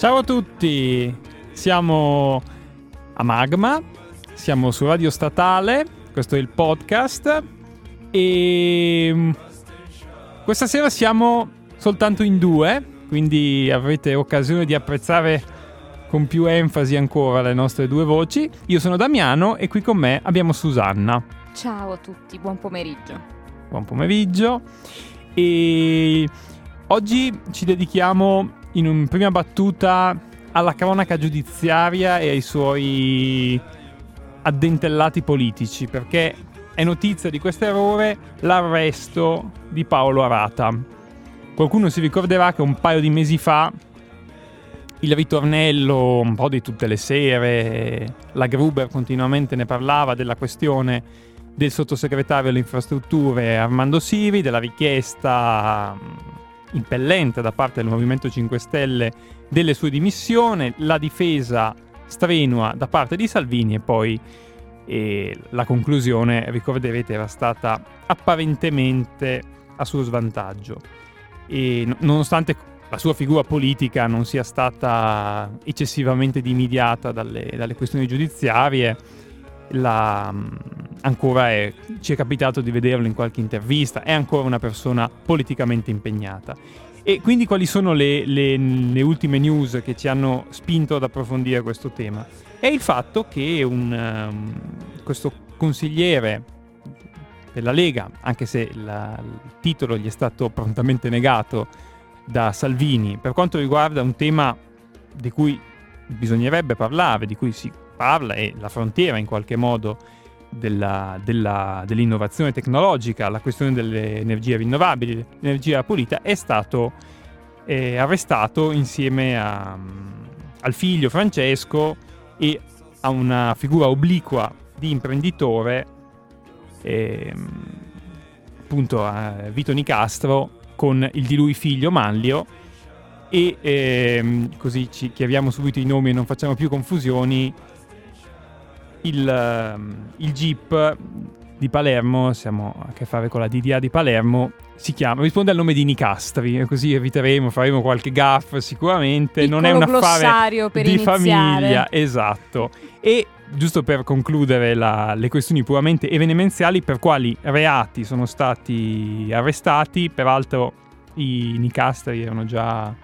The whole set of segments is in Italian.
Ciao a tutti, siamo a Magma, siamo su Radio Statale, questo è il podcast e mm, questa sera siamo soltanto in due, quindi avrete occasione di apprezzare con più enfasi ancora le nostre due voci. Io sono Damiano e qui con me abbiamo Susanna. Ciao a tutti, buon pomeriggio. Buon pomeriggio. E oggi ci dedichiamo in una prima battuta alla cronaca giudiziaria e ai suoi addentellati politici, perché è notizia di questo errore l'arresto di Paolo Arata. Qualcuno si ricorderà che un paio di mesi fa il ritornello un po' di tutte le sere, la Gruber continuamente ne parlava della questione del sottosegretario alle infrastrutture Armando Siri, della richiesta impellente da parte del Movimento 5 Stelle delle sue dimissioni, la difesa strenua da parte di Salvini e poi eh, la conclusione, ricorderete, era stata apparentemente a suo svantaggio. E nonostante la sua figura politica non sia stata eccessivamente dimidiata dalle, dalle questioni giudiziarie, la, ancora è, ci è capitato di vederlo in qualche intervista, è ancora una persona politicamente impegnata. E quindi quali sono le, le, le ultime news che ci hanno spinto ad approfondire questo tema? È il fatto che un, um, questo consigliere della Lega, anche se la, il titolo gli è stato prontamente negato da Salvini, per quanto riguarda un tema di cui bisognerebbe parlare, di cui si parla e la frontiera in qualche modo della, della, dell'innovazione tecnologica, la questione delle energie rinnovabili, l'energia pulita, è stato eh, arrestato insieme a, al figlio Francesco e a una figura obliqua di imprenditore, eh, appunto a Vito Nicastro, con il di lui figlio Manlio. E ehm, così ci chiariamo subito i nomi e non facciamo più confusioni il, ehm, il Jeep di Palermo, siamo a che fare con la DDA di Palermo, si chiama, risponde al nome di Nicastri, così eviteremo, faremo qualche gaff sicuramente, Piccolo non è un affare di iniziare. famiglia, esatto. E giusto per concludere la, le questioni puramente evenemenziali, per quali reati sono stati arrestati, peraltro i Nicastri erano già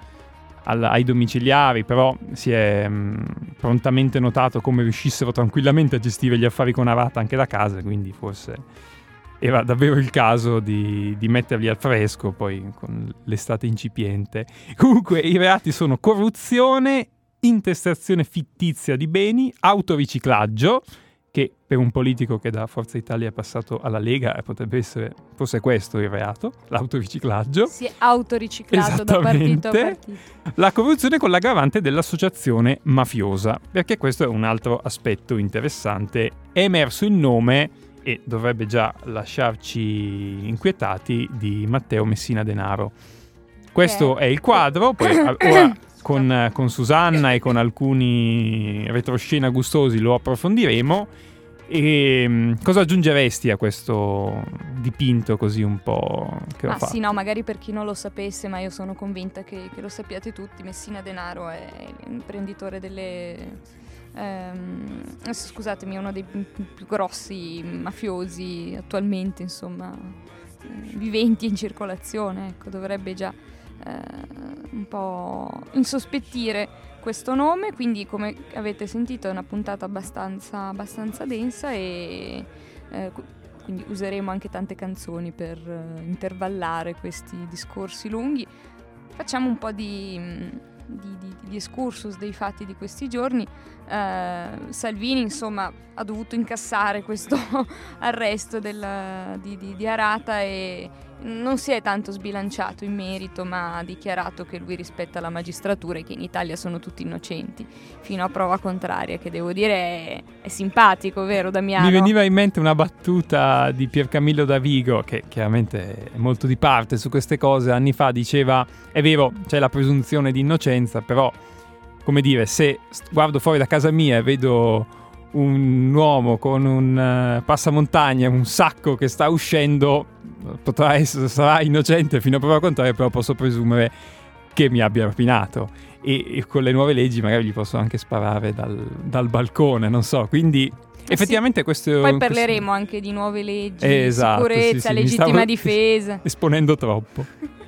al, ai domiciliari, però si è mh, mm, prontamente notato come riuscissero tranquillamente a gestire gli affari con Arata anche da casa, quindi forse era davvero il caso di, di, metterli al fresco poi con l'estate incipiente. Comunque i reati sono corruzione, intestazione fittizia di beni, autoriciclaggio, che per un politico che da Forza Italia è passato alla Lega eh, potrebbe essere forse questo il reato, l'autoriciclaggio. Si è autoriciclato da partito a partito. La corruzione con l'aggravante dell'associazione mafiosa, perché questo è un altro aspetto interessante. È emerso il nome e dovrebbe già lasciarci inquietati di Matteo Messina Denaro. Questo è il quadro, poi ora con, con Susanna e con alcuni retroscena gustosi lo approfondiremo. E mm, cosa aggiungeresti a questo dipinto così un po' che ho ah, fatto? sì, no, magari per chi non lo sapesse, ma io sono convinta che, che lo sappiate tutti, Messina Denaro è l'imprenditore delle... Ehm, scusatemi, uno dei più grossi mafiosi attualmente, insomma, viventi in circolazione, ecco, dovrebbe già eh, un po' insospettire questo nome, quindi come avete sentito è una puntata abbastanza, abbastanza densa e eh, quindi useremo anche tante canzoni per eh, intervallare questi discorsi lunghi. Facciamo un po' di, di, di, di excursus dei fatti di questi giorni. Eh, Salvini insomma ha dovuto incassare questo arresto del, di, Arata e non si è tanto sbilanciato in merito, ma ha dichiarato che lui rispetta la magistratura e che in Italia sono tutti innocenti, fino a prova contraria, che devo dire è, è simpatico, vero Damiano? Mi veniva in mente una battuta di Piercamillo Davigo, che chiaramente è molto di parte su queste cose, anni fa diceva, è vero, c'è la presunzione di innocenza, però, come dire, se guardo fuori da casa mia e vedo un uomo con un uh, passamontagna, un sacco che sta uscendo, potrà essere, sarà innocente fino a prova contraria, però posso presumere che mi abbia rapinato. E, e, con le nuove leggi magari gli posso anche sparare dal, dal balcone, non so. Quindi eh effettivamente sì. questo... Poi parleremo questo... anche di nuove leggi, esatto, sicurezza, sì, sì, legittima difesa. Esponendo troppo.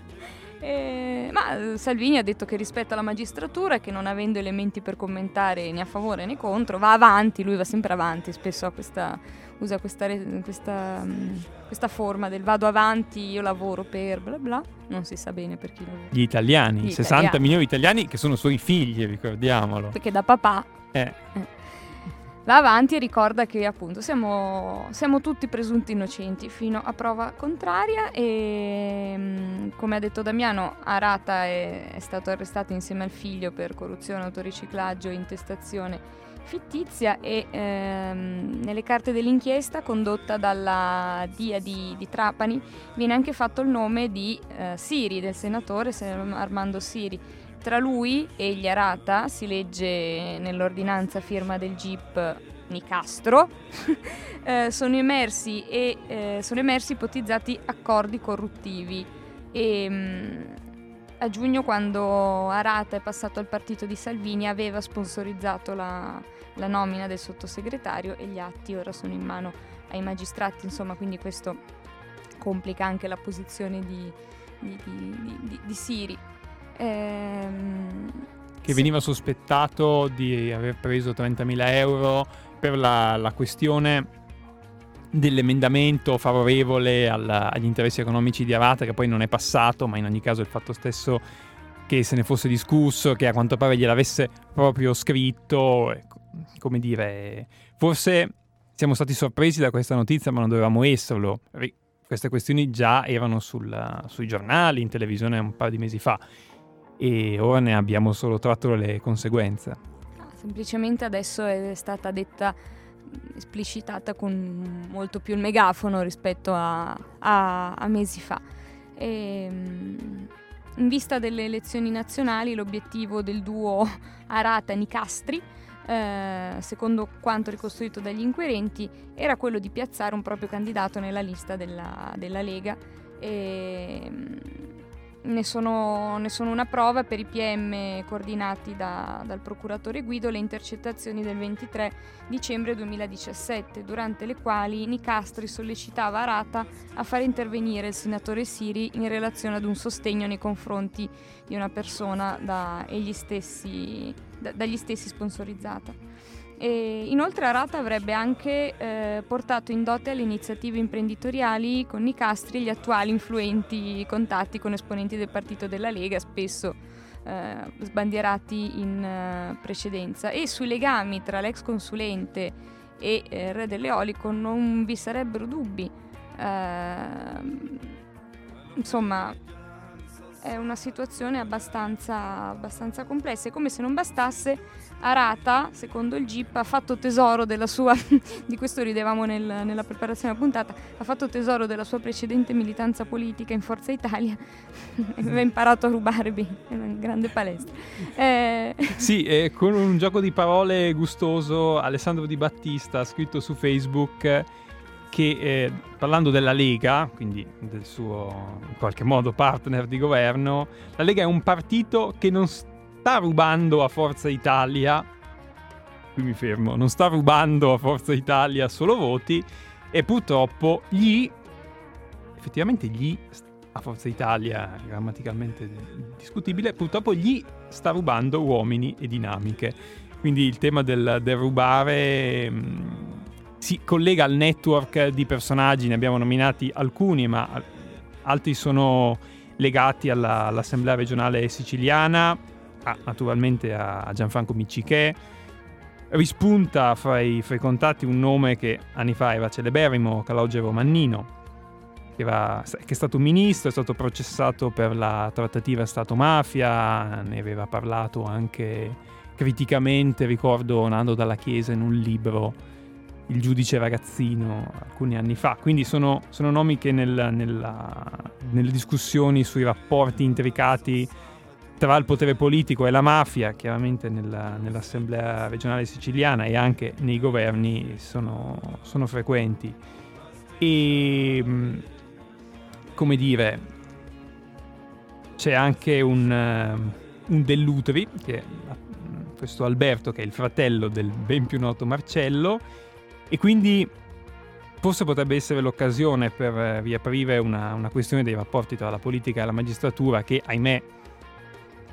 eh, ma Salvini ha detto che rispetta la magistratura e che non avendo elementi per commentare né a favore né contro, va avanti, lui va sempre avanti, spesso questa, usa questa, questa, questa, forma del vado avanti, io lavoro per bla bla, non si sa bene per chi lavora. Gli italiani, Gli 60 italiani. milioni di italiani che sono suoi figli, ricordiamolo. Perché da papà... Eh. eh va avanti e ricorda che appunto siamo, siamo tutti presunti innocenti fino a prova contraria. E mm, come ha detto Damiano Arata è, è stato arrestato insieme al figlio per corruzione, autoriciclaggio e intestazione fittizia e ehm, nelle carte dell'inchiesta condotta dalla DIA di, di, Trapani viene anche fatto il nome di eh, Siri, del senatore Armando Siri tra lui e gli Arata si legge nell'ordinanza firma del GIP Nicastro, eh, sono, emersi e, eh, sono emersi ipotizzati accordi corruttivi. E, mh, mm, a giugno, quando Arata è passato al partito di Salvini, aveva sponsorizzato la, la nomina del sottosegretario e gli atti ora sono in mano ai magistrati, insomma, quindi questo complica anche la posizione di, di, di, di, Siri. Ehm, che sì. veniva sospettato di aver preso 30.000 euro per la, la questione dell'emendamento favorevole alla, agli interessi economici di Arata, che poi non è passato, ma in ogni caso il fatto stesso che se ne fosse discusso, che a quanto pare gliel'avesse proprio scritto, ecco, come dire, forse siamo stati sorpresi da questa notizia, ma non dovevamo esserlo. Queste questioni già erano sul, sui giornali, in televisione un paio di mesi fa e ora ne abbiamo solo tratto le conseguenze. Ah, semplicemente adesso è stata detta esplicitata con molto più il megafono rispetto a, a, a mesi fa. E, ehm, in vista delle elezioni nazionali l'obiettivo del duo Arata-Nicastri eh, secondo quanto ricostruito dagli inquirenti, era quello di piazzare un proprio candidato nella lista della, della Lega. E, ehm, ne sono, ne sono, una prova per i PM coordinati da, dal procuratore Guido le intercettazioni del 23 dicembre 2017, durante le quali Nicastri sollecitava Arata a far intervenire il senatore Siri in relazione ad un sostegno nei confronti di una persona da, stessi, da, dagli stessi sponsorizzata. E inoltre Arata avrebbe anche eh, portato in dote alle iniziative imprenditoriali con Nicastri gli attuali influenti contatti con esponenti del partito della Lega, spesso eh, sbandierati in eh, precedenza. E sui legami tra l'ex consulente e il eh, re dell'Eolico non vi sarebbero dubbi. Ehm, insomma, è una situazione abbastanza, abbastanza complessa. È come se non bastasse, Arata, secondo il GIP, ha fatto tesoro della sua, di questo ridevamo nel, nella preparazione della puntata, ha fatto tesoro della sua precedente militanza politica in Forza Italia e aveva imparato a rubarvi, è una grande palestra. Eh... Sì, eh, con un gioco di parole gustoso, Alessandro Di Battista ha scritto su Facebook che eh, parlando della Lega, quindi del suo in qualche modo partner di governo, la Lega è un partito che non sta rubando a Forza Italia, qui mi fermo, non sta rubando a Forza Italia solo voti. E purtroppo gli, effettivamente gli, a Forza Italia grammaticalmente discutibile, purtroppo gli sta rubando uomini e dinamiche. Quindi il tema del, del rubare... Mh, mm, si collega al network di personaggi, ne abbiamo nominati alcuni, ma altri sono legati alla, all'Assemblea regionale siciliana, a, naturalmente a Gianfranco Miccichè. Rispunta fra i, fra i, contatti un nome che anni fa era celeberrimo, Calogero Mannino, che, era, che è stato ministro, è stato processato per la trattativa Stato-mafia, ne aveva parlato anche criticamente, ricordo Nando Dalla Chiesa in un libro il giudice ragazzino alcuni anni fa. Quindi sono, sono nomi che nel, nella, nelle discussioni sui rapporti intricati tra il potere politico e la mafia, chiaramente nella, nell'Assemblea regionale siciliana e anche nei governi, sono, sono frequenti. E come dire, c'è anche un, uh, un Dell'Utri, che questo Alberto che è il fratello del ben più noto Marcello e quindi forse potrebbe essere l'occasione per eh, riaprire una, una questione dei rapporti tra la politica e la magistratura che ahimè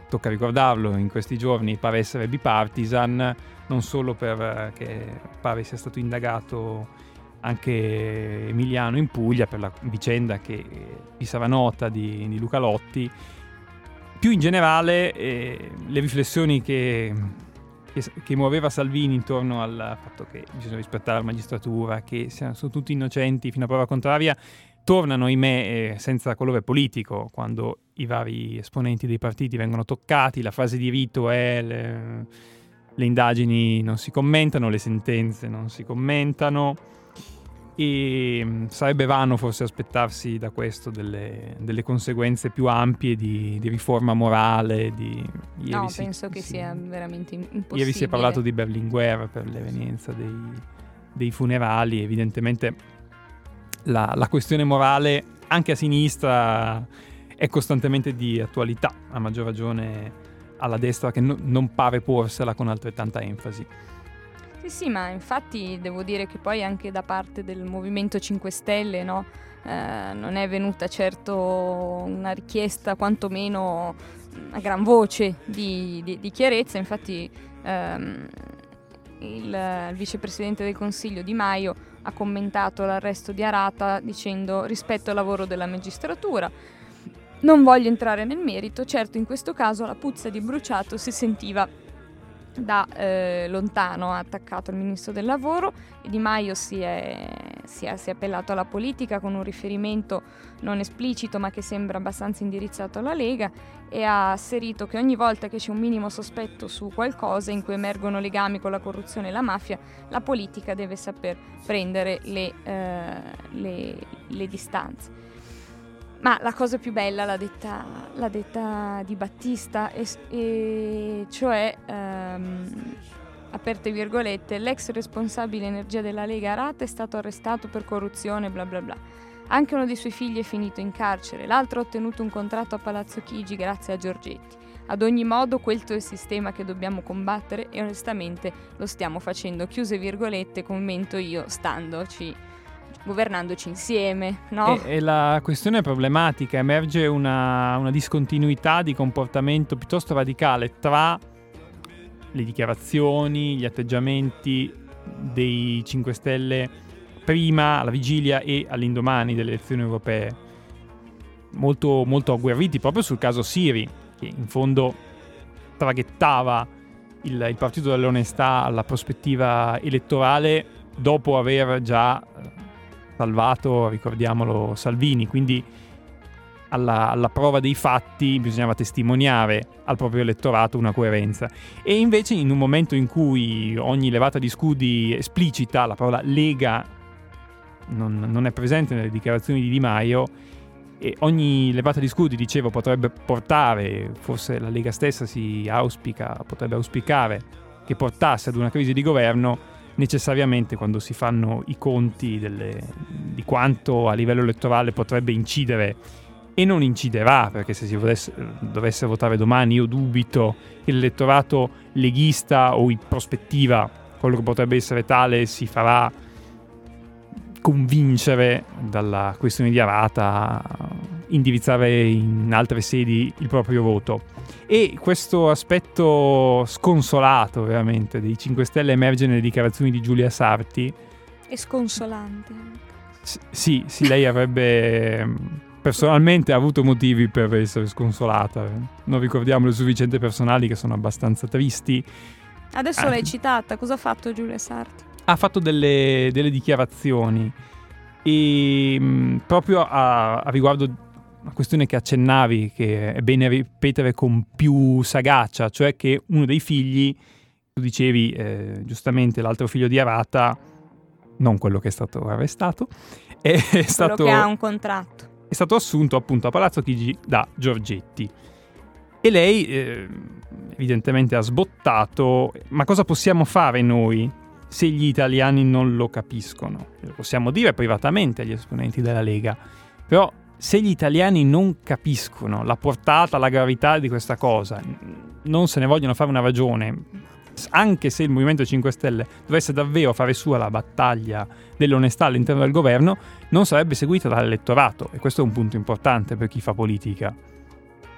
tocca ricordarlo in questi giorni pare essere bipartisan non solo perché eh, pare sia stato indagato anche Emiliano in Puglia per la vicenda che vi sarà nota di, di Luca Lotti. Più in generale eh, le riflessioni che, che, che, muoveva Salvini intorno al fatto che bisogna rispettare la magistratura, che sono tutti innocenti fino a prova contraria, tornano, ahimè, eh, senza colore politico, quando i vari esponenti dei partiti vengono toccati. La frase di rito è le, le indagini non si commentano, le sentenze non si commentano e mm, sarebbe vano forse aspettarsi da questo delle, delle conseguenze più ampie di, di riforma morale. Di, no, si, penso che si, sia veramente impossibile. Ieri si è parlato di Berlinguer per l'evenienza dei, dei funerali, evidentemente la, la, questione morale anche a sinistra è costantemente di attualità, a maggior ragione alla destra che no, non pare porsela con altrettanta enfasi. Sì, sì, ma infatti devo dire che poi anche da parte del Movimento 5 Stelle no, eh, non è venuta certo una richiesta quantomeno a gran voce di, di, di chiarezza, infatti ehm, il, il vicepresidente del Consiglio Di Maio ha commentato l'arresto di Arata dicendo rispetto al lavoro della magistratura. Non voglio entrare nel merito, certo in questo caso la puzza di bruciato si sentiva da eh, lontano ha attaccato il ministro del lavoro e Di Maio si è, si, è, si è, appellato alla politica con un riferimento non esplicito ma che sembra abbastanza indirizzato alla Lega e ha asserito che ogni volta che c'è un minimo sospetto su qualcosa in cui emergono legami con la corruzione e la mafia la politica deve saper prendere le, eh, le, le distanze. Ma la cosa più bella l'ha detta, l'ha detta Di Battista, e, e cioè, um, aperte virgolette, l'ex responsabile energia della Lega Arata è stato arrestato per corruzione, bla bla bla. Anche uno dei suoi figli è finito in carcere, l'altro ha ottenuto un contratto a Palazzo Chigi grazie a Giorgetti. Ad ogni modo, questo è il sistema che dobbiamo combattere e onestamente lo stiamo facendo. Chiuse virgolette, commento io, standoci governandoci insieme, no? E, e la questione è problematica, emerge una, una discontinuità di comportamento piuttosto radicale tra le dichiarazioni, gli atteggiamenti dei 5 Stelle prima, alla vigilia e all'indomani delle elezioni europee. Molto, molto agguerriti proprio sul caso Siri, che in fondo traghettava il, il Partito dell'Onestà alla prospettiva elettorale dopo aver già salvato, ricordiamolo, Salvini, quindi alla, alla, prova dei fatti bisognava testimoniare al proprio elettorato una coerenza. E invece in un momento in cui ogni levata di scudi esplicita la parola Lega non, non è presente nelle dichiarazioni di Di Maio, e ogni levata di scudi, dicevo, potrebbe portare, forse la Lega stessa si auspica, potrebbe auspicare che portasse ad una crisi di governo, necessariamente quando si fanno i conti delle, di quanto a livello elettorale potrebbe incidere e non inciderà, perché se si volesse, dovesse votare domani io dubito che l'elettorato leghista o in prospettiva, quello che potrebbe essere tale, si farà convincere dalla questione di Arata indirizzare in altre sedi il proprio voto. E questo aspetto sconsolato veramente dei 5 Stelle emerge nelle dichiarazioni di Giulia Sarti. È sconsolante. S- sì, sì, lei avrebbe mm, personalmente avuto motivi per essere sconsolata. Non ricordiamo le sue vicende personali che sono abbastanza tristi. Adesso ah. l'hai citata, cosa ha fatto Giulia Sarti? Ha fatto delle, delle dichiarazioni e mh, mm, proprio a, a riguardo una questione che accennavi, che è bene ripetere con più sagacia, cioè che uno dei figli, tu dicevi eh, giustamente l'altro figlio di Arata, non quello che è stato arrestato, è quello stato... che ha un contratto. È stato assunto appunto a Palazzo Chigi da Giorgetti. E lei eh, evidentemente ha sbottato, ma cosa possiamo fare noi se gli italiani non lo capiscono? Lo possiamo dire privatamente agli esponenti della Lega, però se gli italiani non capiscono la portata, la gravità di questa cosa, non se ne vogliono fare una ragione, anche se il Movimento 5 Stelle dovesse davvero fare sua la battaglia dell'onestà all'interno del governo, non sarebbe seguita dall'elettorato e questo è un punto importante per chi fa politica.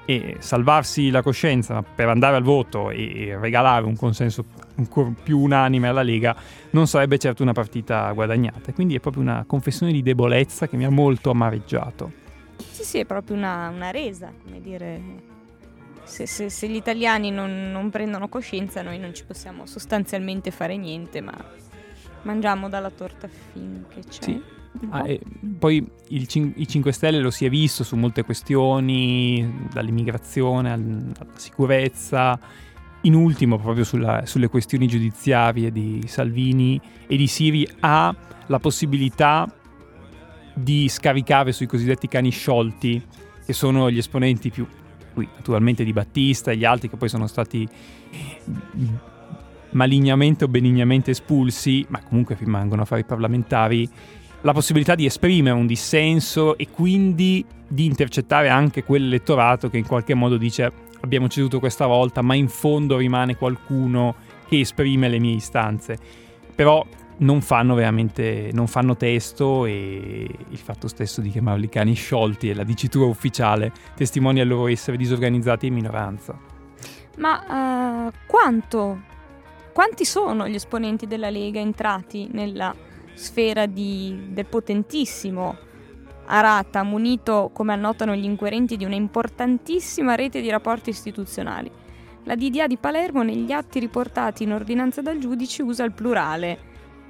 E salvarsi la coscienza per andare al voto e regalare un consenso ancora più unanime alla Lega non sarebbe certo una partita guadagnata. Quindi è proprio una confessione di debolezza che mi ha molto amareggiato. Sì, sì, è proprio una, una resa, come dire, se, se, se, gli italiani non, non, prendono coscienza noi non ci possiamo sostanzialmente fare niente, ma mangiamo dalla torta finché c'è. Sì. Ah, poi il, i 5 Stelle lo si è visto su molte questioni, dall'immigrazione alla sicurezza, in ultimo proprio sulla, sulle questioni giudiziarie di Salvini e di Siri ha la possibilità di scaricare sui cosiddetti cani sciolti, che sono gli esponenti più qui naturalmente di Battista e gli altri che poi sono stati malignamente o benignamente espulsi, ma comunque rimangono a fare i parlamentari, la possibilità di esprimere un dissenso e quindi di intercettare anche quell'elettorato che in qualche modo dice abbiamo ceduto questa volta, ma in fondo rimane qualcuno che esprime le mie istanze. Però non fanno veramente non fanno testo e il fatto stesso di chiamarli cani sciolti e la dicitura ufficiale testimonia il loro essere disorganizzati in minoranza. Ma uh, quanto? Quanti sono gli esponenti della Lega entrati nella sfera di, del potentissimo Arata, munito, come annotano gli inquirenti, di una importantissima rete di rapporti istituzionali? La DDA di Palermo, negli atti riportati in ordinanza dal giudice, usa il plurale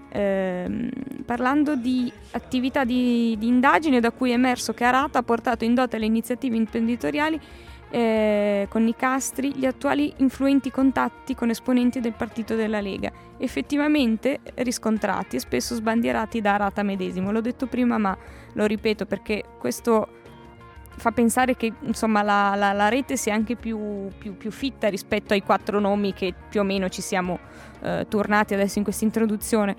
ehm, parlando di attività di, di, indagine da cui è emerso che Arata ha portato in dote alle iniziative imprenditoriali eh, con Nicastri gli attuali influenti contatti con esponenti del partito della Lega, effettivamente riscontrati e spesso sbandierati da Arata medesimo. L'ho detto prima ma lo ripeto perché questo fa pensare che insomma, la, la, la, rete sia anche più, più, più, fitta rispetto ai quattro nomi che più o meno ci siamo eh, tornati adesso in questa introduzione.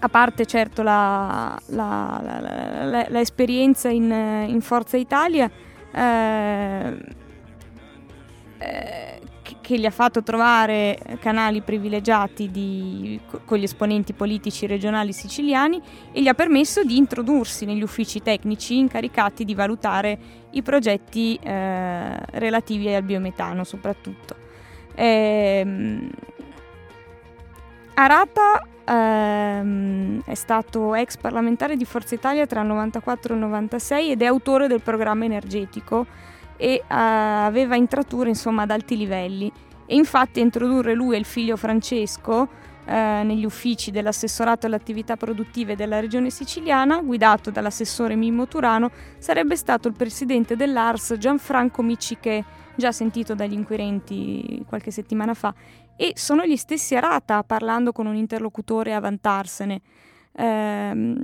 A parte certo l'esperienza in, in, Forza Italia, eh, eh, che gli ha fatto trovare canali privilegiati di, con gli esponenti politici regionali siciliani e gli ha permesso di introdursi negli uffici tecnici incaricati di valutare i progetti eh, relativi al biometano soprattutto. Eh, Arata ehm, è stato ex parlamentare di Forza Italia tra il 94 e il 96 ed è autore del programma energetico e uh, aveva intrature insomma ad alti livelli. E infatti introdurre lui e il figlio Francesco uh, negli uffici dell'assessorato alle attività produttive della regione siciliana guidato dall'assessore Mimmo Turano sarebbe stato il presidente dell'ARS Gianfranco Micciche già sentito dagli inquirenti qualche settimana fa. E sono gli stessi Arata parlando con un interlocutore a vantarsene. Ehm,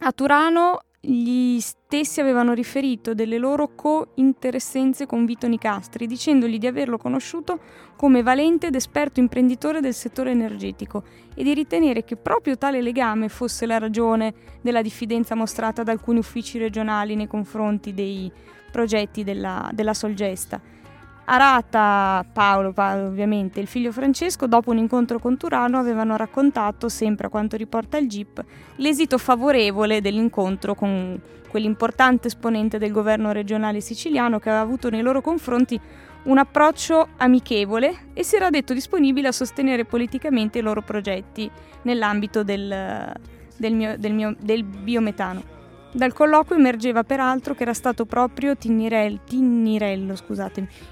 a Turano gli stessi avevano riferito delle loro co-interessenze con Vito Nicastri, dicendogli di averlo conosciuto come valente ed esperto imprenditore del settore energetico e di ritenere che proprio tale legame fosse la ragione della diffidenza mostrata da alcuni uffici regionali nei confronti dei progetti della, della Solgesta. Arata, Paolo, Paolo ovviamente, il figlio Francesco, dopo un incontro con Turano, avevano raccontato, sempre a quanto riporta il GIP, l'esito favorevole dell'incontro con quell'importante esponente del governo regionale siciliano che aveva avuto nei loro confronti un approccio amichevole e si era detto disponibile a sostenere politicamente i loro progetti nell'ambito del, del, mio, del, mio, del biometano. Dal colloquio emergeva peraltro che era stato proprio Tinnirello, Tinnirello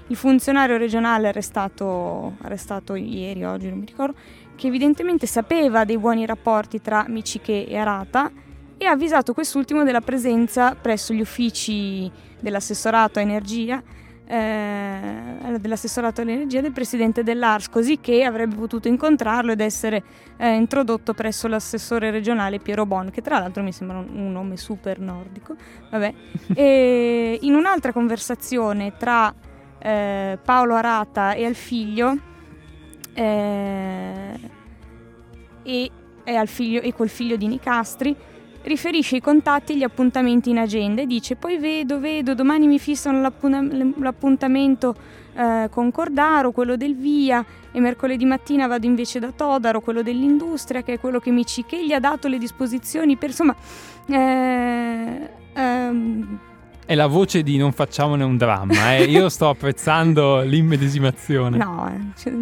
il funzionario regionale arrestato, arrestato ieri, oggi non mi ricordo, che evidentemente sapeva dei buoni rapporti tra Michiche e Arata e ha avvisato quest'ultimo della presenza presso gli uffici dell'assessorato a energia eh, dell'assessorato all'energia del presidente dell'ARS, così che avrebbe potuto incontrarlo ed essere eh, introdotto presso l'assessore regionale Piero Bon, che tra l'altro mi sembra un, un nome super nordico. e in un'altra conversazione tra eh, Paolo Arata e al figlio, eh, e, e, al figlio, e col figlio di Nicastri, riferisce i contatti e gli appuntamenti in agenda e dice poi vedo, vedo, domani mi fissano l'appuntamento eh, con Cordaro, quello del via e mercoledì mattina vado invece da Todaro, quello dell'industria che è quello che mi che gli ha dato le disposizioni per insomma... Eh, ehm, è la voce di non facciamone un dramma, eh. io sto apprezzando l'immedesimazione. No, eh, cioè,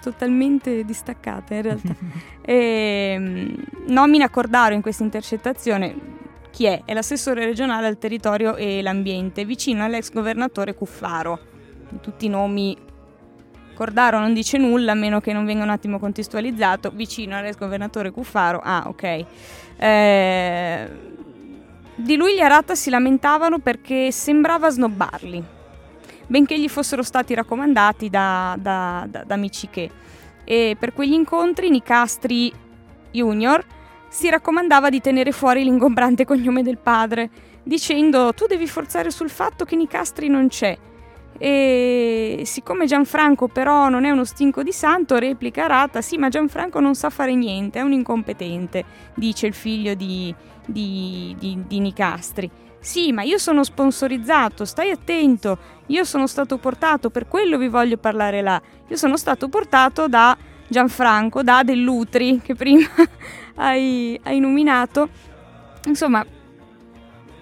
totalmente distaccata in realtà. e, ehm, nomina Cordaro in questa intercettazione chi è? È l'assessore regionale al territorio e l'ambiente, vicino all'ex governatore Cuffaro. Tutti i nomi Cordaro non dice nulla a meno che non venga un attimo contestualizzato, vicino all'ex governatore Cuffaro. Ah, ok. Eh, di lui gli Arata si lamentavano perché sembrava snobbarli, benché gli fossero stati raccomandati da, da, da, da amici che. E per quegli incontri Nicastri Junior si raccomandava di tenere fuori l'ingombrante cognome del padre, dicendo tu devi forzare sul fatto che Nicastri non c'è. E siccome Gianfranco però non è uno stinco di santo, replica Arata, sì ma Gianfranco non sa fare niente, è un incompetente, dice il figlio di, di, di, di Nicastri. Sì, ma io sono sponsorizzato, stai attento. Io sono stato portato, per quello vi voglio parlare là. Io sono stato portato da Gianfranco, da Dell'Utri, che prima hai, hai nominato. Insomma,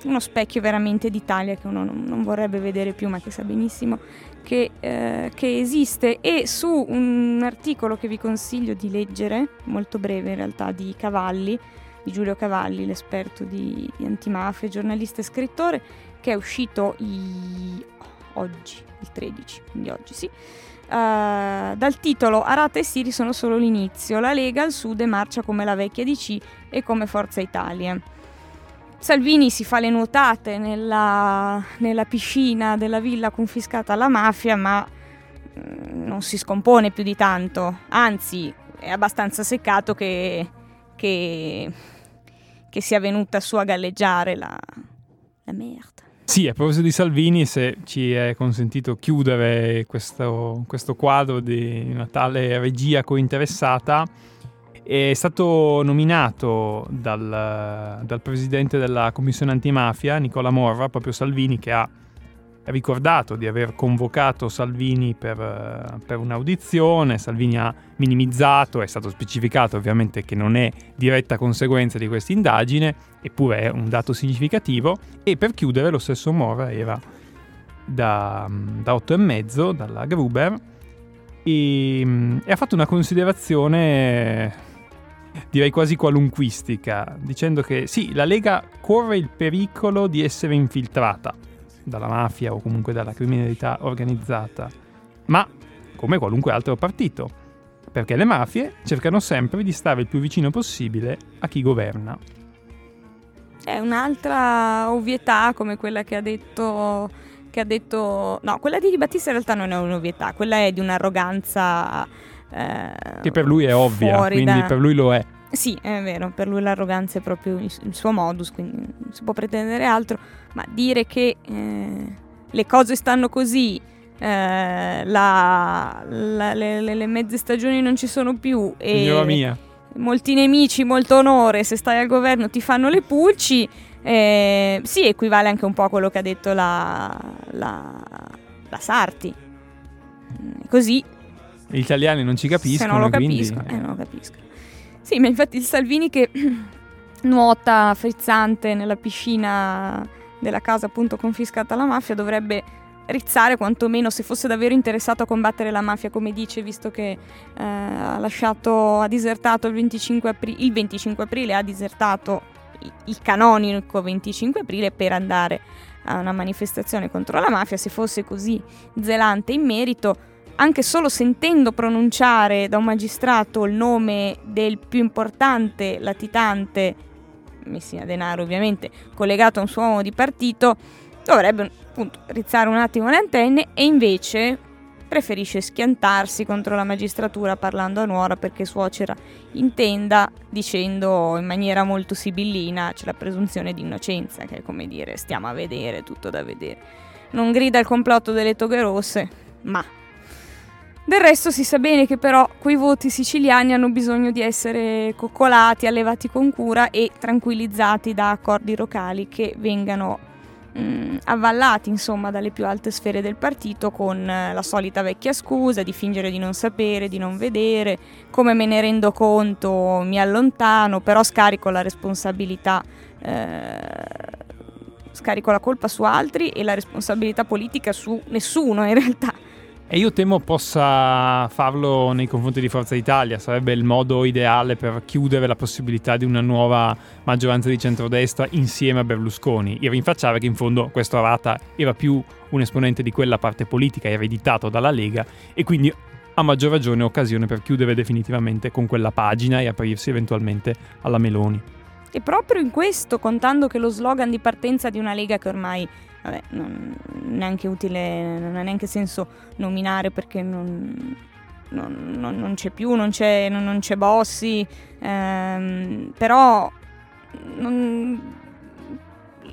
uno specchio veramente d'Italia che uno non, vorrebbe vedere più, ma che sa benissimo che, eh, che, esiste. E su un articolo che vi consiglio di leggere, molto breve in realtà, di Cavalli, di Giulio Cavalli, l'esperto di, di antimafia, giornalista e scrittore, che è uscito i... oggi, il 13, quindi oggi sì. Uh, dal titolo Arata e Siri sono solo l'inizio, la Lega al sud marcia come la vecchia DC e come Forza Italia. Salvini si fa le nuotate nella, nella piscina della villa confiscata alla mafia, ma mm, non si scompone più di tanto, anzi è abbastanza seccato che, che che sia venuta su a galleggiare la, la merda. Sì, a proposito di Salvini, se ci è consentito chiudere questo, questo quadro di una tale regia cointeressata, è stato nominato dal, dal presidente della commissione antimafia, Nicola Morra, proprio Salvini, che ha ricordato di aver convocato Salvini per, per, un'audizione, Salvini ha minimizzato, è stato specificato ovviamente che non è diretta conseguenza di questa indagine, eppure è un dato significativo, e per chiudere lo stesso Mora era da, da 8,5 dalla Gruber e, e ha fatto una considerazione direi quasi qualunquistica, dicendo che sì, la Lega corre il pericolo di essere infiltrata dalla mafia o comunque dalla criminalità organizzata, ma come qualunque altro partito, perché le mafie cercano sempre di stare il più vicino possibile a chi governa. È un'altra ovvietà come quella che ha detto che ha detto no, quella di Di Battista in realtà non è un'ovvietà, quella è di un'arroganza eh, che per lui è ovvia, quindi da... per lui lo è. Sì, è vero, per lui l'arroganza è proprio il, suo modus, quindi non si può pretendere altro, ma dire che eh, le cose stanno così, eh, la, la, le, le, mezze stagioni non ci sono più e molti nemici, molto onore, se stai al governo ti fanno le pulci, eh, sì, equivale anche un po' a quello che ha detto la, la, la Sarti. Così. Gli italiani non ci capiscono. Se non lo capiscono, quindi... eh, non lo capiscono. Sì, ma infatti il Salvini che nuota frizzante nella piscina della casa appunto confiscata alla mafia dovrebbe rizzare quantomeno se fosse davvero interessato a combattere la mafia come dice visto che eh, ha lasciato ha disertato il 25, apri- il 25 aprile ha disertato il canonico 25 aprile per andare a una manifestazione contro la mafia se fosse così zelante in merito anche solo sentendo pronunciare da un magistrato il nome del più importante latitante, Messina Denaro ovviamente, collegato a un suo uomo di partito, dovrebbe appunto rizzare un attimo le antenne e invece preferisce schiantarsi contro la magistratura parlando a nuora perché suocera intenda dicendo in maniera molto sibillina c'è la presunzione di innocenza che è come dire stiamo a vedere tutto da vedere. Non grida il complotto delle toghe rosse ma Del resto si sa bene che però quei voti siciliani hanno bisogno di essere coccolati, allevati con cura e tranquillizzati da accordi locali che vengano mh, mm, avvallati insomma dalle più alte sfere del partito con eh, la solita vecchia scusa di fingere di non sapere, di non vedere, come me ne rendo conto mi allontano, però scarico la responsabilità. Eh, scarico la colpa su altri e la responsabilità politica su nessuno in realtà. E io temo possa farlo nei confronti di Forza Italia, sarebbe il modo ideale per chiudere la possibilità di una nuova maggioranza di centrodestra insieme a Berlusconi e rinfacciare che in fondo questo Arata era più un esponente di quella parte politica ereditato dalla Lega e quindi a maggior ragione occasione per chiudere definitivamente con quella pagina e aprirsi eventualmente alla Meloni. E proprio in questo, contando che lo slogan di partenza di una Lega che ormai vabbè, non, neanche utile, non ha neanche senso nominare perché non, non, non c'è più, non c'è, non, c'è Bossi, ehm, però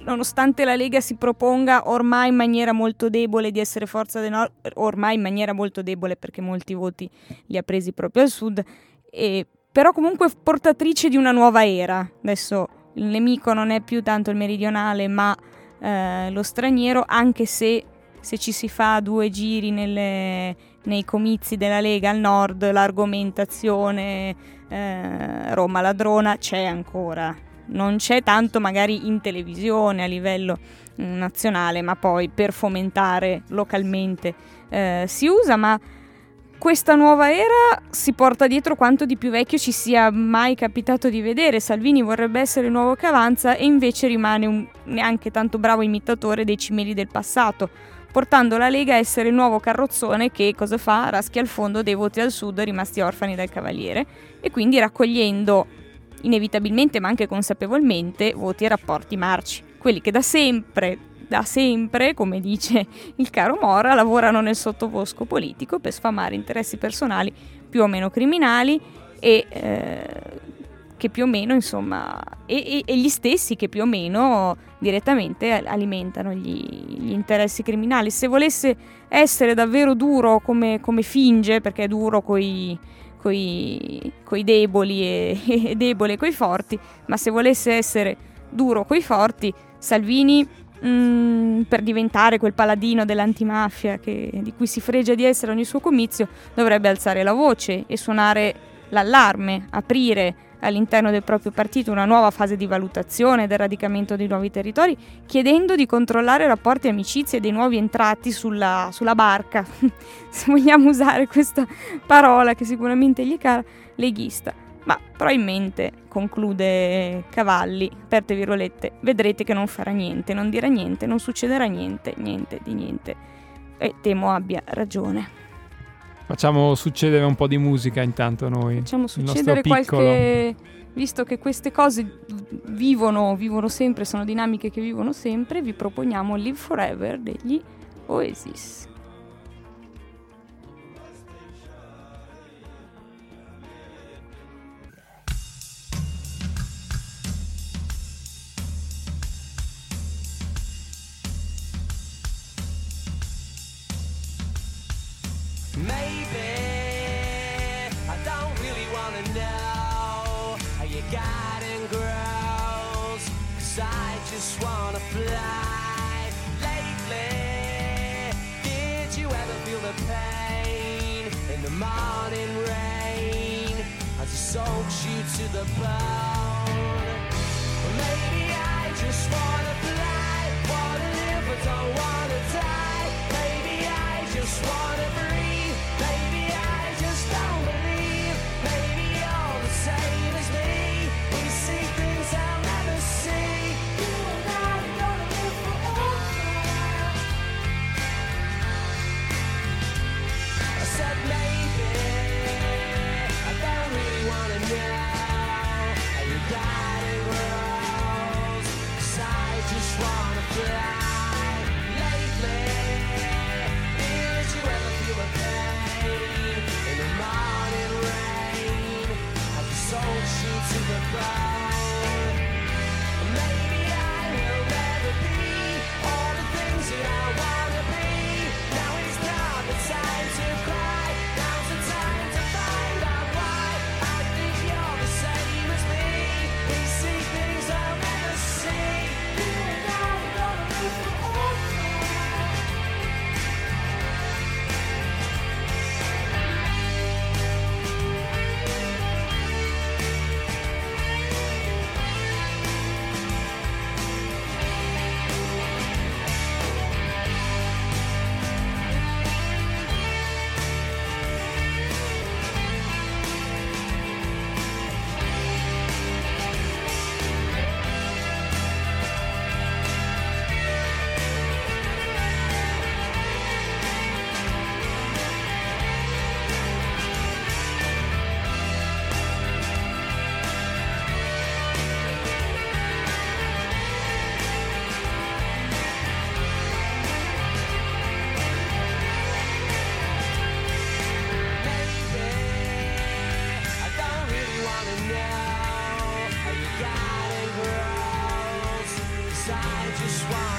nonostante la Lega si proponga ormai in maniera molto debole di essere forza del nord, ormai in maniera molto debole perché molti voti li ha presi proprio al sud, e, però comunque portatrice di una nuova era. Adesso il nemico non è più tanto il meridionale, ma eh, lo straniero, anche se, se ci si fa due giri nelle, nei comizi della Lega al nord, l'argomentazione eh, Roma ladrona c'è ancora. Non c'è tanto magari in televisione a livello mm, nazionale, ma poi per fomentare localmente eh, si usa, ma questa nuova era si porta dietro quanto di più vecchio ci sia mai capitato di vedere. Salvini vorrebbe essere il nuovo che avanza e invece rimane un neanche tanto bravo imitatore dei cimeli del passato, portando la Lega a essere il nuovo carrozzone che cosa fa? Raschia al fondo dei voti al sud rimasti orfani dal Cavaliere e quindi raccogliendo inevitabilmente ma anche consapevolmente voti e rapporti marci, quelli che da sempre da sempre, come dice il caro Mora, lavorano nel sottobosco politico per sfamare interessi personali più o meno criminali e eh, che più o meno, insomma, e, e, e, gli stessi che più o meno direttamente alimentano gli, gli interessi criminali. Se volesse essere davvero duro come, come finge, perché è duro coi, coi, deboli e, e debole coi forti, ma se volesse essere duro coi forti, Salvini mm, per diventare quel paladino dell'antimafia che, di cui si fregia di essere ogni suo comizio, dovrebbe alzare la voce e suonare l'allarme, aprire all'interno del proprio partito una nuova fase di valutazione del radicamento dei nuovi territori, chiedendo di controllare rapporti e amicizie dei nuovi entrati sulla, sulla barca, se vogliamo usare questa parola che sicuramente gli è cara, leghista ma probabilmente, conclude Cavalli, aperte virgolette, vedrete che non farà niente, non dirà niente, non succederà niente, niente di niente. E temo abbia ragione. Facciamo succedere un po' di musica intanto noi. Facciamo succedere qualche... Visto che queste cose vivono, vivono sempre, sono dinamiche che vivono sempre, vi proponiamo Live Forever degli Oasis. Maybe I don't really wanna know how your garden grows. Cause I just wanna fly lately. Did you ever feel the pain in the morning rain as it soaks you to the bone? Maybe I just wanna fly, wanna live, but don't wanna die. Maybe I just wanna breathe. the.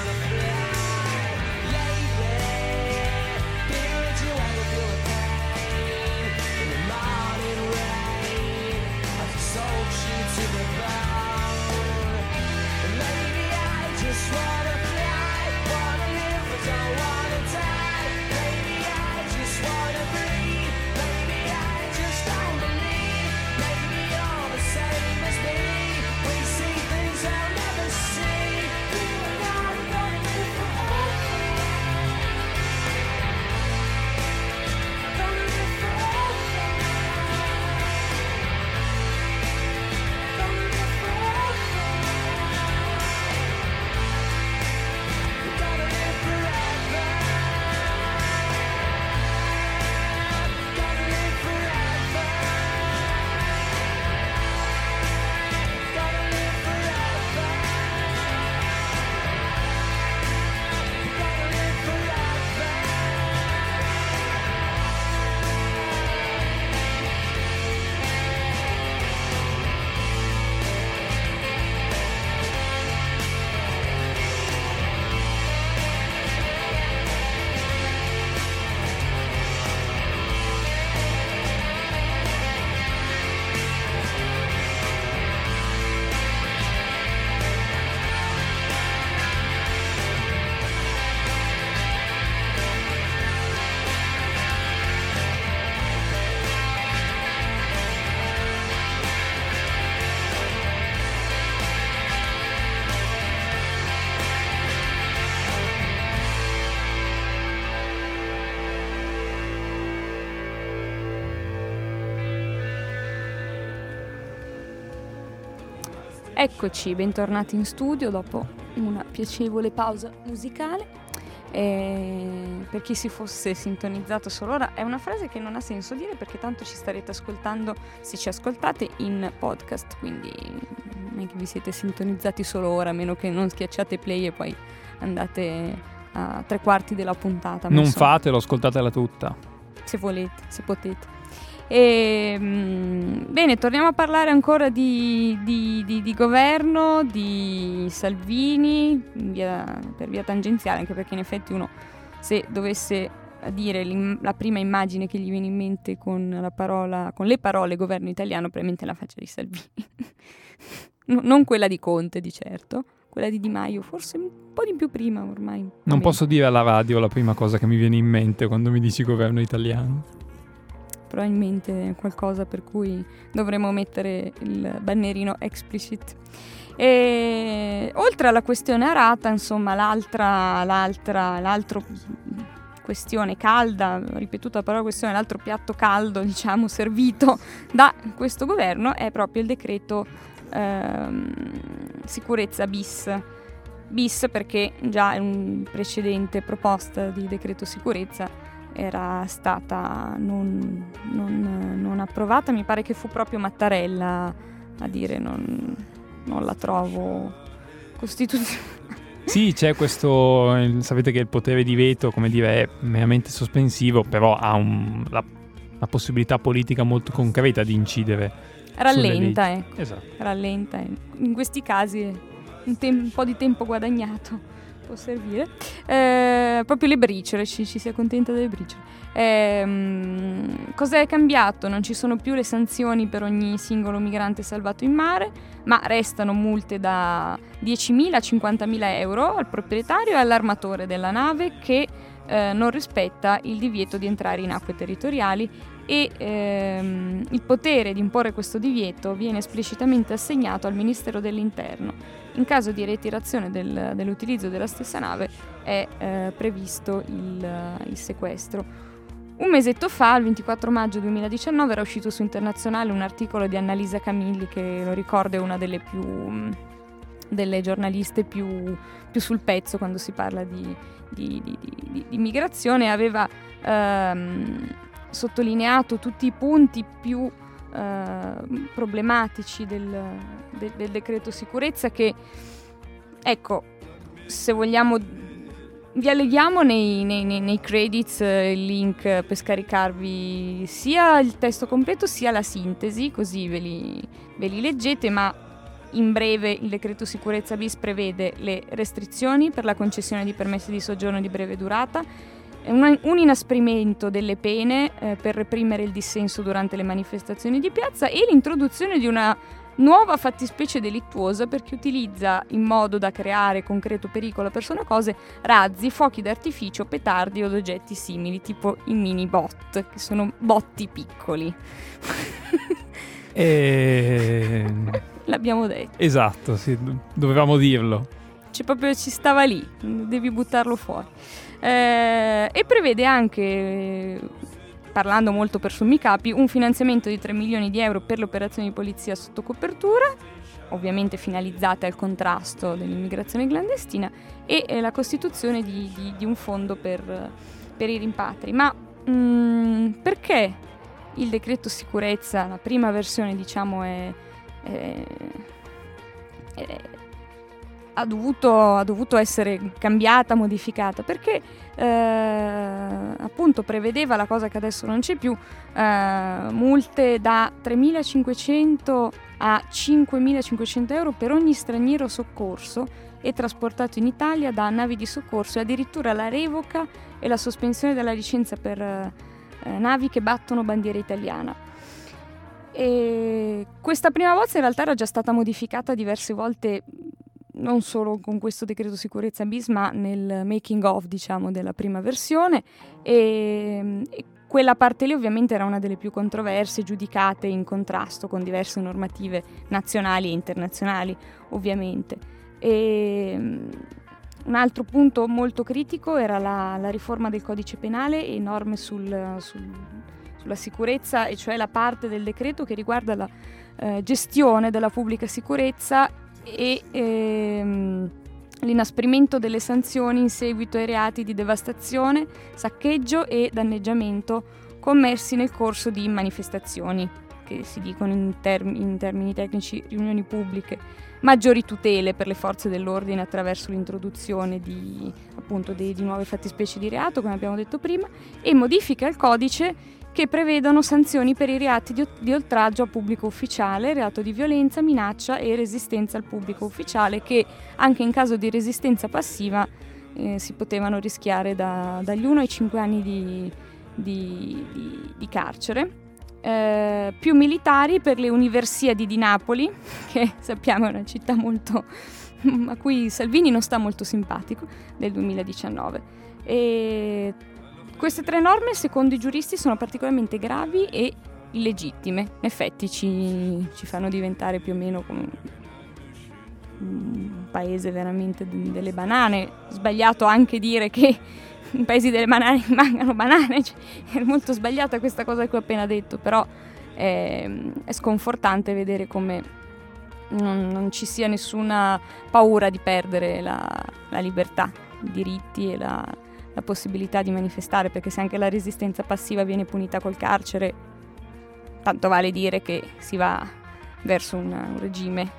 Eccoci, bentornati in studio dopo una piacevole pausa musicale. E per chi si fosse sintonizzato solo ora, è una frase che non ha senso dire perché tanto ci starete ascoltando, se ci ascoltate, in podcast, quindi non è che vi siete sintonizzati solo ora, a meno che non schiacciate play e poi andate a tre quarti della puntata. Non so. fatelo, ascoltatela tutta. Se volete, se potete. E, ehm, bene, torniamo a parlare ancora di, di, di, di governo, di Salvini, via, per via tangenziale, anche perché in effetti uno se dovesse dire la prima immagine che gli viene in mente con, parola, con le parole governo italiano, probabilmente la faccia di Salvini. no, non quella di Conte, di certo, quella di Di Maio, forse un po' di più prima ormai. Non posso dire alla radio la prima cosa che mi viene in mente quando mi dici governo italiano probabilmente qualcosa per cui dovremo mettere il bannerino explicit. E, oltre alla questione arata, insomma, l'altra, l'altra, l'altro questione calda, ripetuta però questione, l'altro piatto caldo, diciamo, servito da questo governo è proprio il decreto ehm, sicurezza bis. Bis perché già in un precedente proposta di decreto sicurezza era stata non, non, non, approvata, mi pare che fu proprio Mattarella a dire non, non la trovo costituzionale. Sì, c'è questo, sapete che il potere di veto, come dire, è meramente sospensivo, però ha un, la, la, possibilità politica molto concreta di incidere. Rallenta, ecco. Esatto. Rallenta. In questi casi un, te- un po' di tempo guadagnato può servire. Eh, proprio le briciole, ci, ci si accontenta delle briciole. Eh, cosa cambiato? Non ci sono più le sanzioni per ogni singolo migrante salvato in mare, ma restano multe da 10.000 a 50.000 euro al proprietario e all'armatore della nave che eh, non rispetta il divieto di entrare in acque territoriali e ehm, il potere di imporre questo divieto viene esplicitamente assegnato al Ministero dell'Interno. In caso di ritirazione del, dell'utilizzo della stessa nave è eh, previsto il, il sequestro. Un mesetto fa, il 24 maggio 2019, era uscito su Internazionale un articolo di Annalisa Camilli, che lo ricordo è una delle più delle giornaliste più, più sul pezzo quando si parla di, di, di, di, di migrazione, aveva ehm, sottolineato tutti i punti più eh, problematici del, del, del, decreto sicurezza che, ecco, se vogliamo, vi alleghiamo nei, nei, nei, credits eh, il link per scaricarvi sia il testo completo sia la sintesi, così ve li, ve li leggete, ma in breve il decreto sicurezza bis prevede le restrizioni per la concessione di permessi di soggiorno di breve durata, un, un inasprimento delle pene eh, per reprimere il dissenso durante le manifestazioni di piazza e l'introduzione di una nuova fattispecie delittuosa per chi utilizza in modo da creare concreto pericolo a persone o cose razzi, fuochi d'artificio, petardi o oggetti simili, tipo i mini bot, che sono botti piccoli. e... L'abbiamo detto. Esatto, sì, dovevamo dirlo. Cioè proprio ci stava lì, devi buttarlo fuori. Eh, e prevede anche parlando molto per sommi capi, un finanziamento di 3 milioni di euro per le operazioni di polizia sotto copertura, ovviamente finalizzate al contrasto dell'immigrazione clandestina, e eh, la costituzione di, di, di, un fondo per, per i rimpatri. Ma mh, mm, perché il decreto sicurezza, la prima versione diciamo, è, è, è ha dovuto, ha dovuto, essere cambiata, modificata, perché eh, appunto prevedeva la cosa che adesso non c'è più, eh, multe da 3.500 a 5.500 euro per ogni straniero soccorso e trasportato in Italia da navi di soccorso e addirittura la revoca e la sospensione della licenza per eh, navi che battono bandiera italiana. E questa prima bozza in realtà era già stata modificata diverse volte non solo con questo decreto sicurezza bis, ma nel making of, diciamo, della prima versione. E, e, quella parte lì ovviamente era una delle più controverse, giudicate in contrasto con diverse normative nazionali e internazionali, ovviamente. E, un altro punto molto critico era la, la riforma del codice penale e norme sul, sul, sulla sicurezza, e cioè la parte del decreto che riguarda la eh, gestione della pubblica sicurezza e ehm, l'inasprimento delle sanzioni in seguito ai reati di devastazione, saccheggio e danneggiamento commessi nel corso di manifestazioni, che si dicono in, term- in termini tecnici riunioni pubbliche, maggiori tutele per le forze dell'ordine attraverso l'introduzione di, appunto, di, di nuove fattispecie di reato, come abbiamo detto prima, e modifica al codice che prevedono sanzioni per i reati di, di, oltraggio a pubblico ufficiale, reato di violenza, minaccia e resistenza al pubblico ufficiale, che anche in caso di resistenza passiva eh, si potevano rischiare da, dagli 1 ai 5 anni di, di, di carcere. Eh, più militari per le Universiadi di Napoli, che sappiamo è una città molto, a cui Salvini non sta molto simpatico, del 2019. E queste tre norme, secondo i giuristi, sono particolarmente gravi e illegittime. In effetti ci, ci fanno diventare più o meno come un paese veramente delle banane. Sbagliato anche dire che in paesi delle banane mancano banane, cioè, è molto sbagliata questa cosa che ho appena detto, però è, è sconfortante vedere come non, non, ci sia nessuna paura di perdere la, la libertà, i diritti e la, la possibilità di manifestare, perché se anche la resistenza passiva viene punita col carcere, tanto vale dire che si va verso un, un regime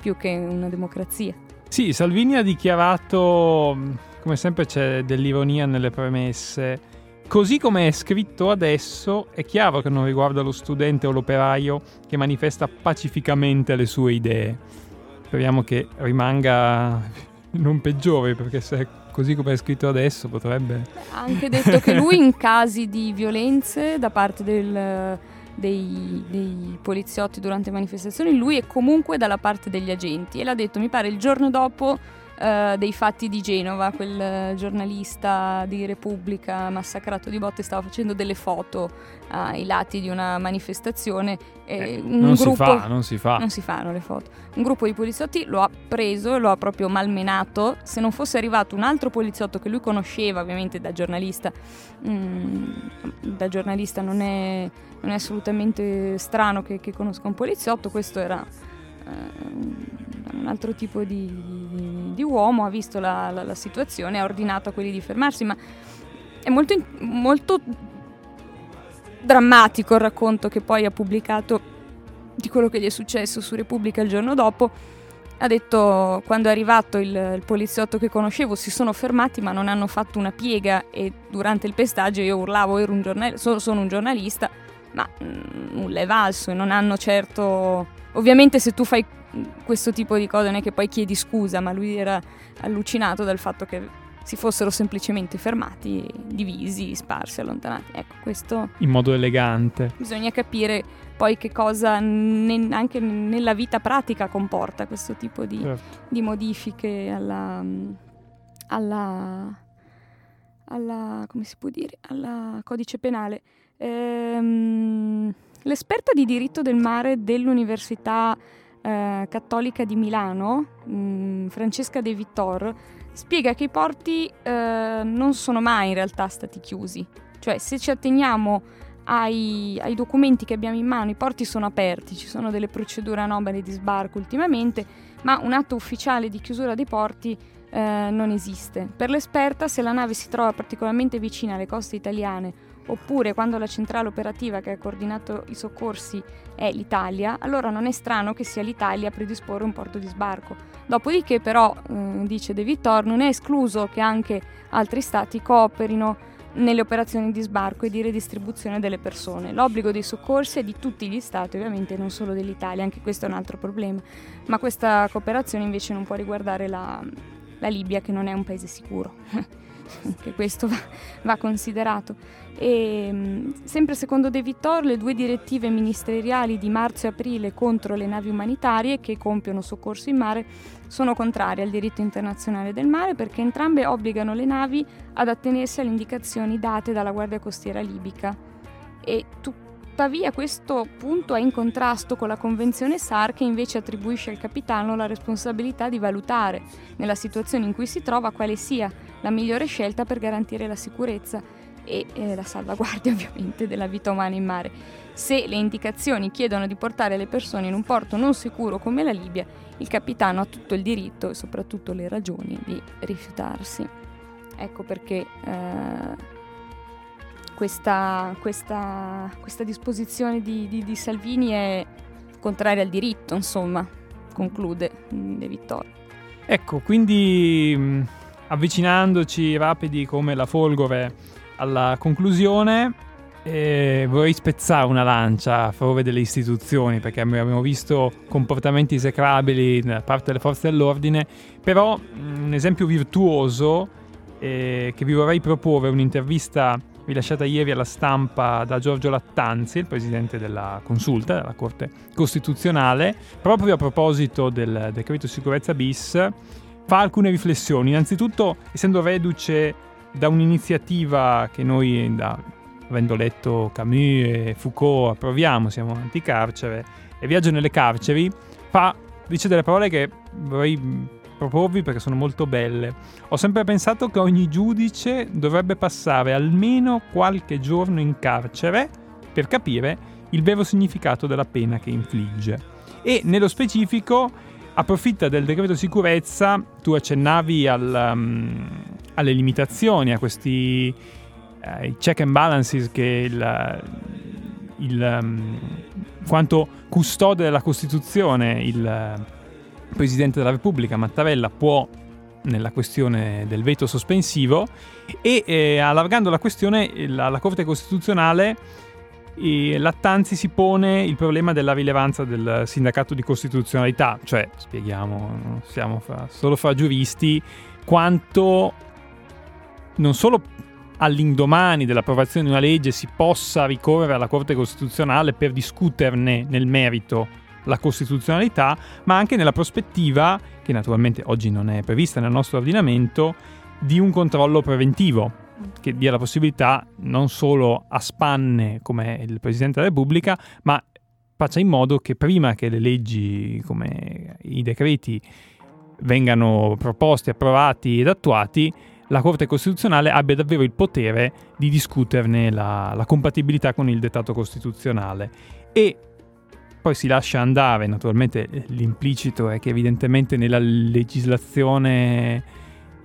più che una democrazia. Sì, Salvini ha dichiarato, come sempre c'è dell'ironia nelle premesse, così come è scritto adesso è chiaro che non riguarda lo studente o l'operaio che manifesta pacificamente le sue idee. Speriamo che rimanga non peggiore perché se così come è scritto adesso potrebbe... Ha anche detto che lui in casi di violenze da parte del, dei, dei, poliziotti durante manifestazioni, lui è comunque dalla parte degli agenti. E l'ha detto mi pare il giorno dopo uh, dei fatti di Genova, quel giornalista di Repubblica massacrato di botte stava facendo delle foto ai lati di una manifestazione eh, un non gruppo, si fa, non si fa. Non si fanno le foto. Un gruppo di poliziotti lo ha preso e lo ha proprio malmenato. Se non fosse arrivato un altro poliziotto che lui conosceva, ovviamente da giornalista, mm, da giornalista non è, non è assolutamente strano che, che, conosca un poliziotto, questo era eh, un altro tipo di, di, di uomo, ha visto la, la, la, situazione, ha ordinato a quelli di fermarsi, ma è molto, molto drammatico il racconto che poi ha pubblicato di quello che gli è successo su Repubblica il giorno dopo. Ha detto quando è arrivato il, il, poliziotto che conoscevo si sono fermati ma non hanno fatto una piega e durante il pestaggio io urlavo ero un giornal- sono, sono un giornalista ma mm, nulla è valso e non hanno certo Ovviamente se tu fai questo tipo di cose non è che poi chiedi scusa, ma lui era allucinato dal fatto che si fossero semplicemente fermati, divisi, sparsi, allontanati. Ecco, questo... In modo elegante. Bisogna capire poi che cosa ne, anche nella vita pratica comporta questo tipo di, certo. di modifiche alla, alla, alla, come si può dire, alla codice penale. Ehm, l'esperta di diritto del mare dell'Università eh, Cattolica di Milano, mh, mm, Francesca De Vittor, spiega che i porti eh, non sono mai in realtà stati chiusi. Cioè, se ci atteniamo ai, ai, documenti che abbiamo in mano, i porti sono aperti, ci sono delle procedure anomale di sbarco ultimamente, ma un atto ufficiale di chiusura dei porti eh, non esiste. Per l'esperta, se la nave si trova particolarmente vicina alle coste italiane oppure quando la centrale operativa che ha coordinato i soccorsi è l'Italia, allora non è strano che sia l'Italia a predisporre un porto di sbarco. Dopodiché però, eh, dice De Vittor, non è escluso che anche altri stati cooperino nelle operazioni di sbarco e di redistribuzione delle persone. L'obbligo dei soccorsi è di tutti gli stati, ovviamente non solo dell'Italia, anche questo è un altro problema, ma questa cooperazione invece non può riguardare la, la Libia che non è un paese sicuro. Anche questo va, va considerato. E, mm, sempre secondo De Vittor, le due direttive ministeriali di marzo e aprile contro le navi umanitarie che compiono soccorso in mare sono contrarie al diritto internazionale del mare perché entrambe obbligano le navi ad attenersi alle indicazioni date dalla Guardia Costiera libica. E tuttavia questo punto è in contrasto con la Convenzione SAR che invece attribuisce al capitano la responsabilità di valutare, nella situazione in cui si trova, quale sia la migliore scelta per garantire la sicurezza e eh, la salvaguardia ovviamente della vita umana in mare. Se le indicazioni chiedono di portare le persone in un porto non sicuro come la Libia, il capitano ha tutto il diritto e soprattutto le ragioni di rifiutarsi. Ecco perché eh, questa, questa, questa, disposizione di, di, di, Salvini è contraria al diritto, insomma, conclude De Vittorio. Ecco, quindi avvicinandoci rapidi come la folgore alla conclusione, eh, vorrei spezzare una lancia a favore delle istituzioni perché abbiamo visto comportamenti esecrabili da parte delle forze dell'ordine, però un esempio virtuoso eh, che vi vorrei proporre, un'intervista rilasciata ieri alla stampa da Giorgio Lattanzi, il presidente della consulta della Corte Costituzionale, proprio a proposito del decreto sicurezza bis fa alcune riflessioni. Innanzitutto, essendo reduce da un'iniziativa che noi, da, avendo letto Camus e Foucault, approviamo, siamo anticarcere, e Viaggio nelle carceri, fa, dice delle parole che vorrei proporvi perché sono molto belle. Ho sempre pensato che ogni giudice dovrebbe passare almeno qualche giorno in carcere per capire il vero significato della pena che infligge. E nello specifico approfitta del decreto sicurezza, tu accennavi al, um, alle limitazioni, a questi uh, check and balances che il, il um, quanto custode della Costituzione il Presidente della Repubblica Mattarella può nella questione del veto sospensivo e eh, allargando la questione la, la Corte Costituzionale e Lattanzi si pone il problema della rilevanza del sindacato di costituzionalità, cioè, spieghiamo, siamo fra, solo fra giuristi, quanto non solo all'indomani dell'approvazione di una legge si possa ricorrere alla Corte Costituzionale per discuterne nel merito la costituzionalità, ma anche nella prospettiva, che naturalmente oggi non è prevista nel nostro ordinamento, di un controllo preventivo che dia la possibilità non solo a spanne come il Presidente della Repubblica, ma faccia in modo che prima che le leggi come i decreti vengano proposti, approvati ed attuati, la Corte Costituzionale abbia davvero il potere di discuterne la, la compatibilità con il dettato costituzionale. E poi si lascia andare, naturalmente l'implicito è che evidentemente nella legislazione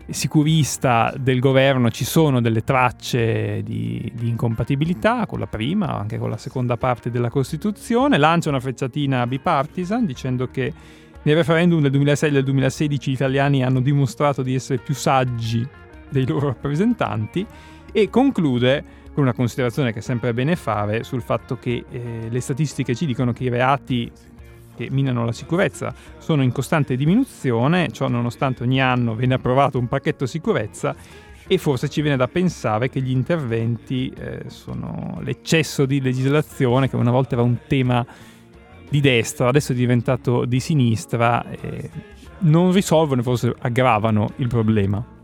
sicurista del governo ci sono delle tracce di, di, incompatibilità con la prima, anche con la seconda parte della Costituzione, lancia una frecciatina bipartisan dicendo che nel referendum del 2006 e del 2016 gli italiani hanno dimostrato di essere più saggi dei loro rappresentanti e conclude con una considerazione che è sempre bene fare sul fatto che eh, le statistiche ci dicono che i reati che minano la sicurezza sono in costante diminuzione, ciò nonostante ogni anno viene approvato un pacchetto sicurezza e forse ci viene da pensare che gli interventi eh, sono l'eccesso di legislazione che una volta era un tema di destra, adesso è diventato di sinistra, e non risolvono, forse aggravano il problema.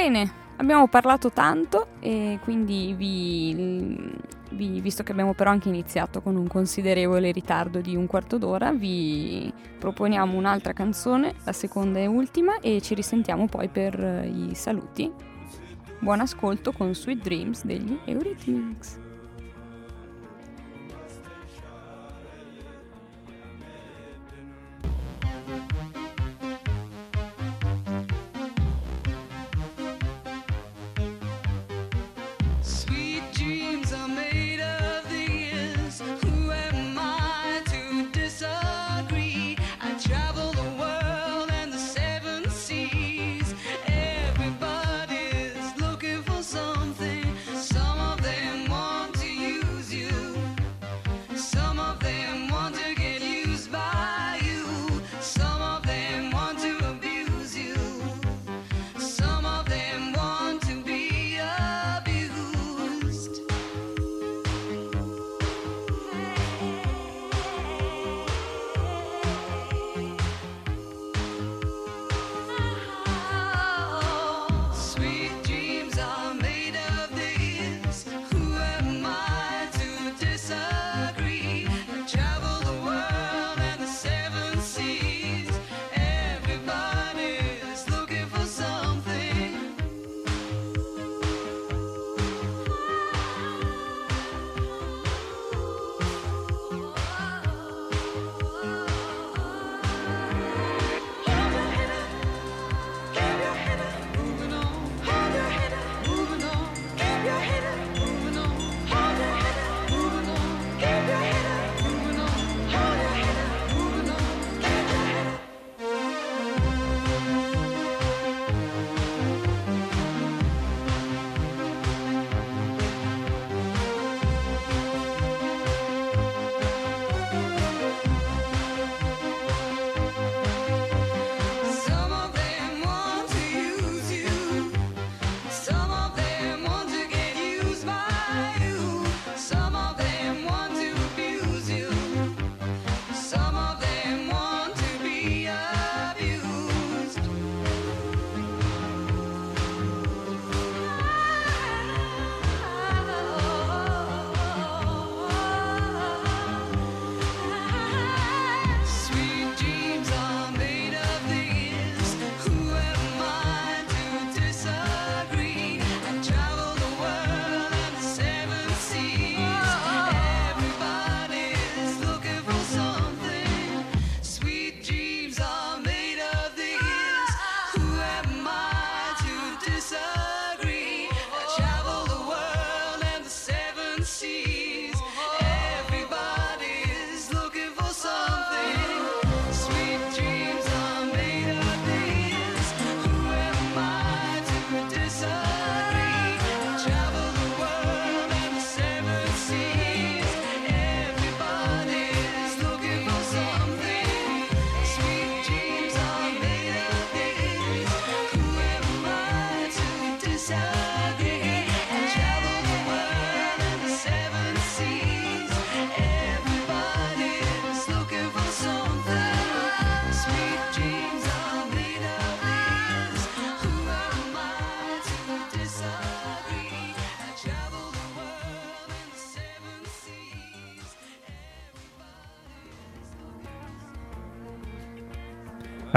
Bene, abbiamo parlato tanto e quindi vi, vi, visto che abbiamo però anche iniziato con un considerevole ritardo di un quarto d'ora, vi proponiamo un'altra canzone, la seconda e ultima, e ci risentiamo poi per i saluti. Buon ascolto con Sweet Dreams degli Eurythmics.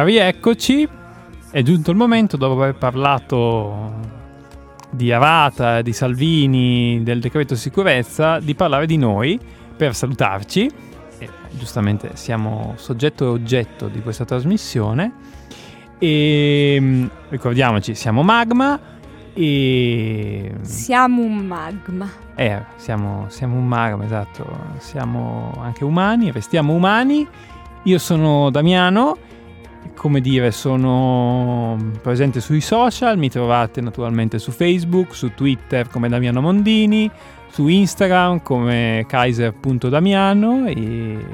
Rieccoci, è giunto il momento dopo aver parlato di Arata, di Salvini, del decreto sicurezza, di parlare di noi per salutarci. E, giustamente siamo soggetto e oggetto di questa trasmissione. E mm, ricordiamoci, siamo Magma e... Siamo un magma. Eh, siamo, siamo un magma, esatto. Siamo anche umani, restiamo umani. Io sono Damiano come dire, sono presente sui social, mi trovate naturalmente su Facebook, su Twitter come Damiano Mondini, su Instagram come kaiser.damiano e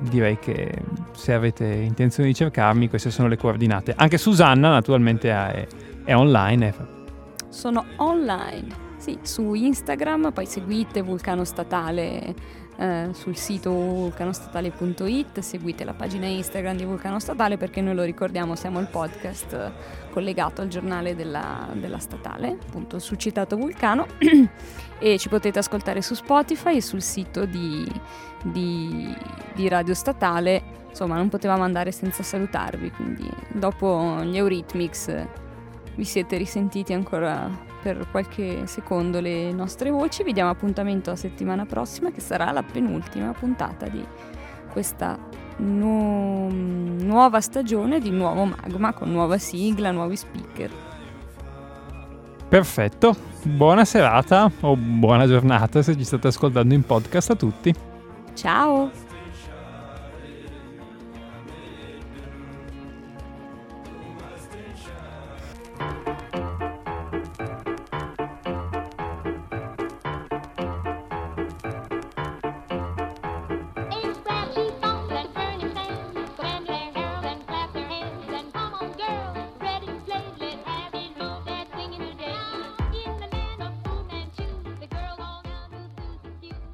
direi che se avete intenzione di cercarmi queste sono le coordinate. Anche Susanna naturalmente è, è online. Sono online, sì, su Instagram, poi seguite Vulcano Statale eh, sul sito vulcanostatale.it, seguite la pagina Instagram di Vulcano Statale perché noi lo ricordiamo, siamo il podcast collegato al giornale della, della statale, appunto sul citato Vulcano. E ci potete ascoltare su Spotify e sul sito di, di, di Radio Statale, insomma non potevamo andare senza salutarvi, quindi dopo gli Eurythmics vi siete risentiti ancora per qualche secondo le nostre voci. Vi diamo appuntamento la settimana prossima che sarà la penultima puntata di questa nu- nuova stagione di Nuovo Magma con nuova sigla, nuovi speaker. Perfetto, buona serata o buona giornata se ci state ascoltando in podcast a tutti. Ciao!